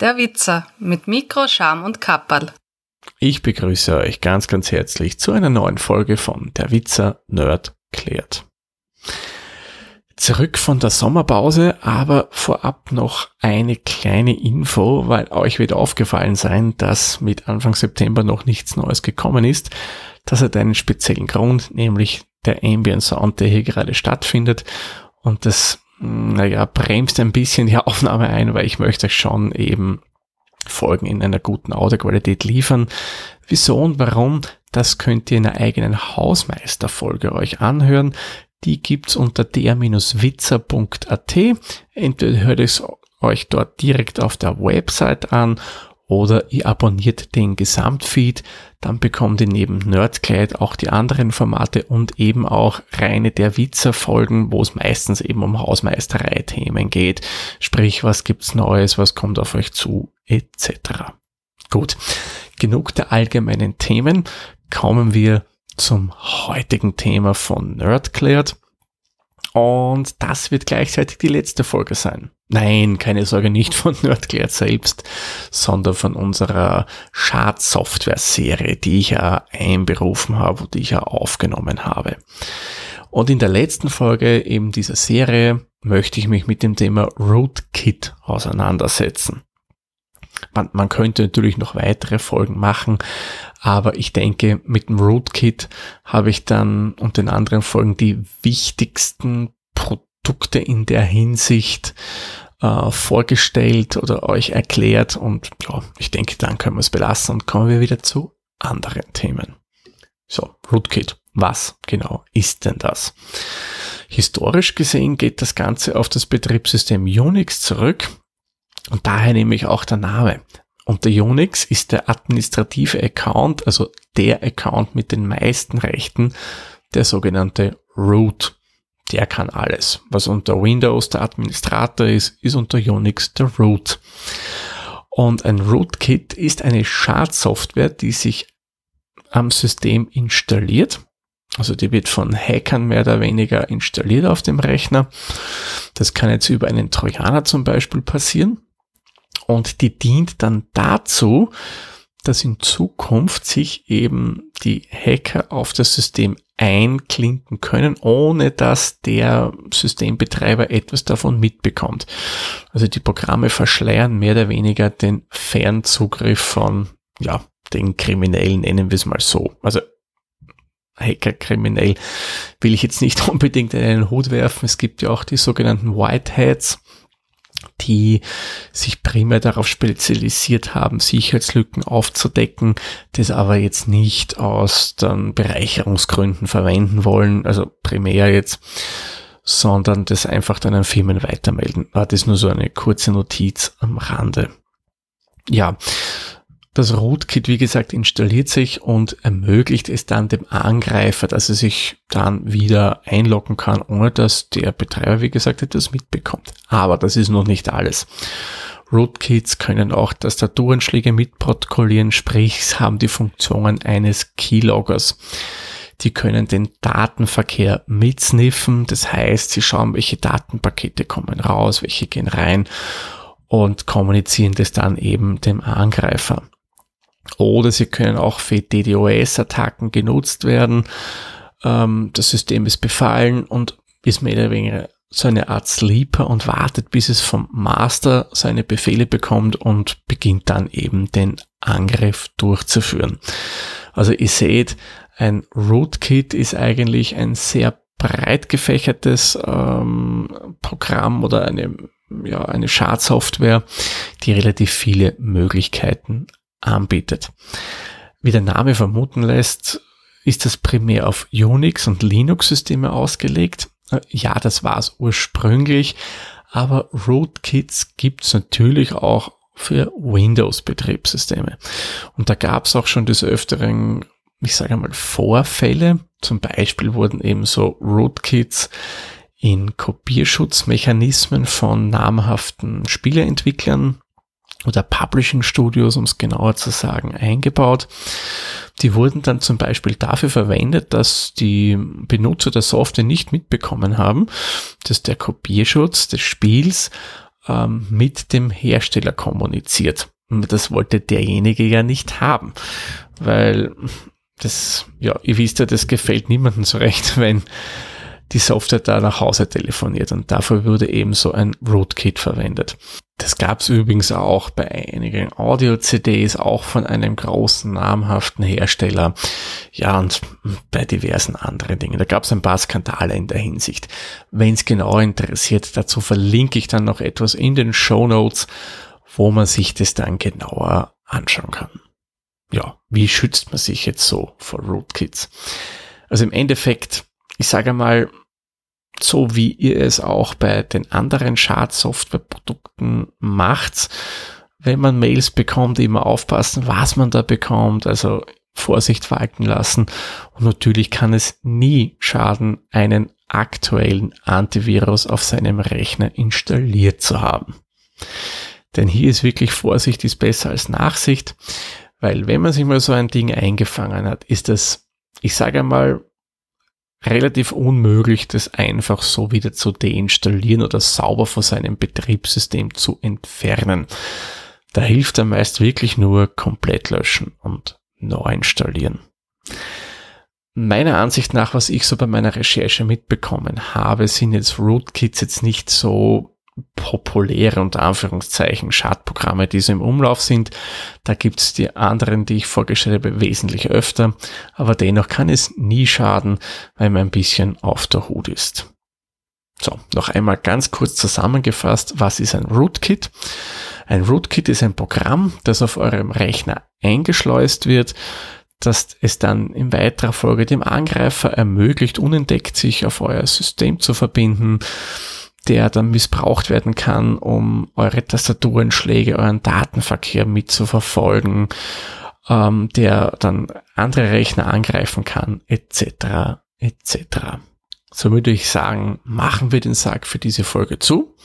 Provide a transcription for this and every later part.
der Witzer mit Mikro, Scham und Kapperl. Ich begrüße euch ganz, ganz herzlich zu einer neuen Folge von Der Witzer Nerd klärt. Zurück von der Sommerpause, aber vorab noch eine kleine Info, weil euch wird aufgefallen sein, dass mit Anfang September noch nichts Neues gekommen ist. Das hat einen speziellen Grund, nämlich der Ambient Sound, der hier gerade stattfindet. Und das naja, bremst ein bisschen die Aufnahme ein, weil ich möchte schon eben Folgen in einer guten Audioqualität liefern. Wieso und warum? Das könnt ihr in einer eigenen Hausmeisterfolge euch anhören. Die gibt's unter der-witzer.at. Entweder hört es euch dort direkt auf der Website an oder ihr abonniert den Gesamtfeed, dann bekommt ihr neben Nerdkleid auch die anderen Formate und eben auch reine der Witzer Folgen, wo es meistens eben um Hausmeisterei-Themen geht. Sprich, was gibt's Neues, was kommt auf euch zu, etc. Gut, genug der allgemeinen Themen. Kommen wir zum heutigen Thema von Nerdklärt. Und das wird gleichzeitig die letzte Folge sein. Nein, keine Sorge, nicht von Nerdklärt selbst, sondern von unserer Schadsoftware-Serie, die ich ja einberufen habe und die ich ja aufgenommen habe. Und in der letzten Folge eben dieser Serie möchte ich mich mit dem Thema Rootkit auseinandersetzen. Man, man könnte natürlich noch weitere Folgen machen, aber ich denke, mit dem Rootkit habe ich dann und den anderen Folgen die wichtigsten Produkte in der Hinsicht äh, vorgestellt oder euch erklärt und ja, ich denke, dann können wir es belassen und kommen wir wieder zu anderen Themen. So, Rootkit. Was genau ist denn das? Historisch gesehen geht das Ganze auf das Betriebssystem Unix zurück und daher nehme ich auch der Name. Unter Unix ist der administrative Account, also der Account mit den meisten Rechten, der sogenannte Root. Der kann alles. Was unter Windows der Administrator ist, ist unter Unix der Root. Und ein Rootkit ist eine Schadsoftware, die sich am System installiert. Also die wird von Hackern mehr oder weniger installiert auf dem Rechner. Das kann jetzt über einen Trojaner zum Beispiel passieren. Und die dient dann dazu, dass in Zukunft sich eben die Hacker auf das System einklinken können, ohne dass der Systembetreiber etwas davon mitbekommt. Also die Programme verschleiern mehr oder weniger den Fernzugriff von, ja, den Kriminellen, nennen wir es mal so. Also Hacker-Kriminell will ich jetzt nicht unbedingt in einen Hut werfen. Es gibt ja auch die sogenannten Whiteheads die sich primär darauf spezialisiert haben, Sicherheitslücken aufzudecken, das aber jetzt nicht aus den Bereicherungsgründen verwenden wollen, also primär jetzt, sondern das einfach dann an Firmen weitermelden. War das nur so eine kurze Notiz am Rande. Ja, das Rootkit, wie gesagt, installiert sich und ermöglicht es dann dem Angreifer, dass er sich dann wieder einloggen kann, ohne dass der Betreiber, wie gesagt, etwas mitbekommt. Aber das ist noch nicht alles. Rootkits können auch Tastaturenschläge mitprotokollieren, sprich haben die Funktionen eines Keyloggers. Die können den Datenverkehr mitsniffen, das heißt, sie schauen, welche Datenpakete kommen raus, welche gehen rein und kommunizieren das dann eben dem Angreifer. Oder sie können auch für DDoS-Attacken genutzt werden. Ähm, das System ist befallen und ist mehr oder weniger so eine Art Sleeper und wartet, bis es vom Master seine Befehle bekommt und beginnt dann eben den Angriff durchzuführen. Also ihr seht, ein Rootkit ist eigentlich ein sehr breit gefächertes ähm, Programm oder eine, ja, eine Schadsoftware, die relativ viele Möglichkeiten anbietet. Wie der Name vermuten lässt, ist das primär auf Unix und Linux-Systeme ausgelegt. Ja, das war es ursprünglich, aber Rootkits gibt es natürlich auch für Windows-Betriebssysteme. Und da gab es auch schon des Öfteren, ich sage mal, Vorfälle. Zum Beispiel wurden eben so Rootkits in Kopierschutzmechanismen von namhaften Spieleentwicklern oder Publishing Studios, um es genauer zu sagen, eingebaut. Die wurden dann zum Beispiel dafür verwendet, dass die Benutzer der Software nicht mitbekommen haben, dass der Kopierschutz des Spiels ähm, mit dem Hersteller kommuniziert. Und das wollte derjenige ja nicht haben, weil das, ja, ihr wisst ja, das gefällt niemandem so recht, wenn die Software da nach Hause telefoniert und dafür wurde eben so ein Rootkit verwendet. Das gab es übrigens auch bei einigen Audio-CDs, auch von einem großen namhaften Hersteller. Ja, und bei diversen anderen Dingen. Da gab es ein paar Skandale in der Hinsicht. Wenn es genau interessiert, dazu verlinke ich dann noch etwas in den Show Notes, wo man sich das dann genauer anschauen kann. Ja, wie schützt man sich jetzt so vor Rootkits? Also im Endeffekt, ich sage mal, so wie ihr es auch bei den anderen Schadsoftwareprodukten macht, wenn man Mails bekommt, immer aufpassen, was man da bekommt, also Vorsicht walten lassen. Und natürlich kann es nie schaden, einen aktuellen Antivirus auf seinem Rechner installiert zu haben. Denn hier ist wirklich Vorsicht ist besser als Nachsicht, weil wenn man sich mal so ein Ding eingefangen hat, ist das, ich sage einmal, relativ unmöglich, das einfach so wieder zu deinstallieren oder sauber von seinem Betriebssystem zu entfernen. Da hilft er meist wirklich nur komplett löschen und neu installieren. Meiner Ansicht nach, was ich so bei meiner Recherche mitbekommen habe, sind jetzt Rootkits jetzt nicht so populäre unter Anführungszeichen Schadprogramme, die so im Umlauf sind. Da gibt es die anderen, die ich vorgestellt habe, wesentlich öfter, aber dennoch kann es nie schaden, weil man ein bisschen auf der Hut ist. So, noch einmal ganz kurz zusammengefasst, was ist ein Rootkit? Ein Rootkit ist ein Programm, das auf eurem Rechner eingeschleust wird, dass es dann in weiterer Folge dem Angreifer ermöglicht, unentdeckt sich auf euer System zu verbinden der dann missbraucht werden kann, um eure Tastaturenschläge, euren Datenverkehr mitzuverfolgen, ähm, der dann andere Rechner angreifen kann, etc. etc. So würde ich sagen, machen wir den Sack für diese Folge zu.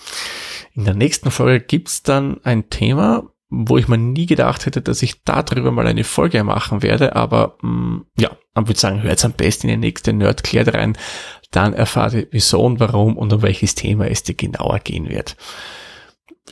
In der nächsten Folge gibt's dann ein Thema, wo ich mir nie gedacht hätte, dass ich darüber mal eine Folge machen werde, aber mh, mm, ja, man würde sagen, hört am besten in die nächste Nerdklärt rein, dann erfahrt ihr wieso und warum und um welches Thema es dir genauer gehen wird.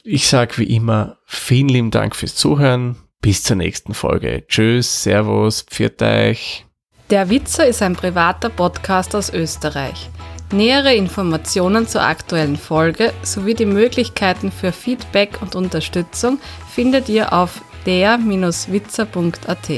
Ich sage wie immer, vielen lieben Dank fürs Zuhören, bis zur nächsten Folge. Tschüss, Servus, pfiat euch. Der Witzer ist ein privater Podcast aus Österreich. Nähere Informationen zur aktuellen Folge sowie die Möglichkeiten für Feedback und Unterstützung findet ihr auf der-witzer.at.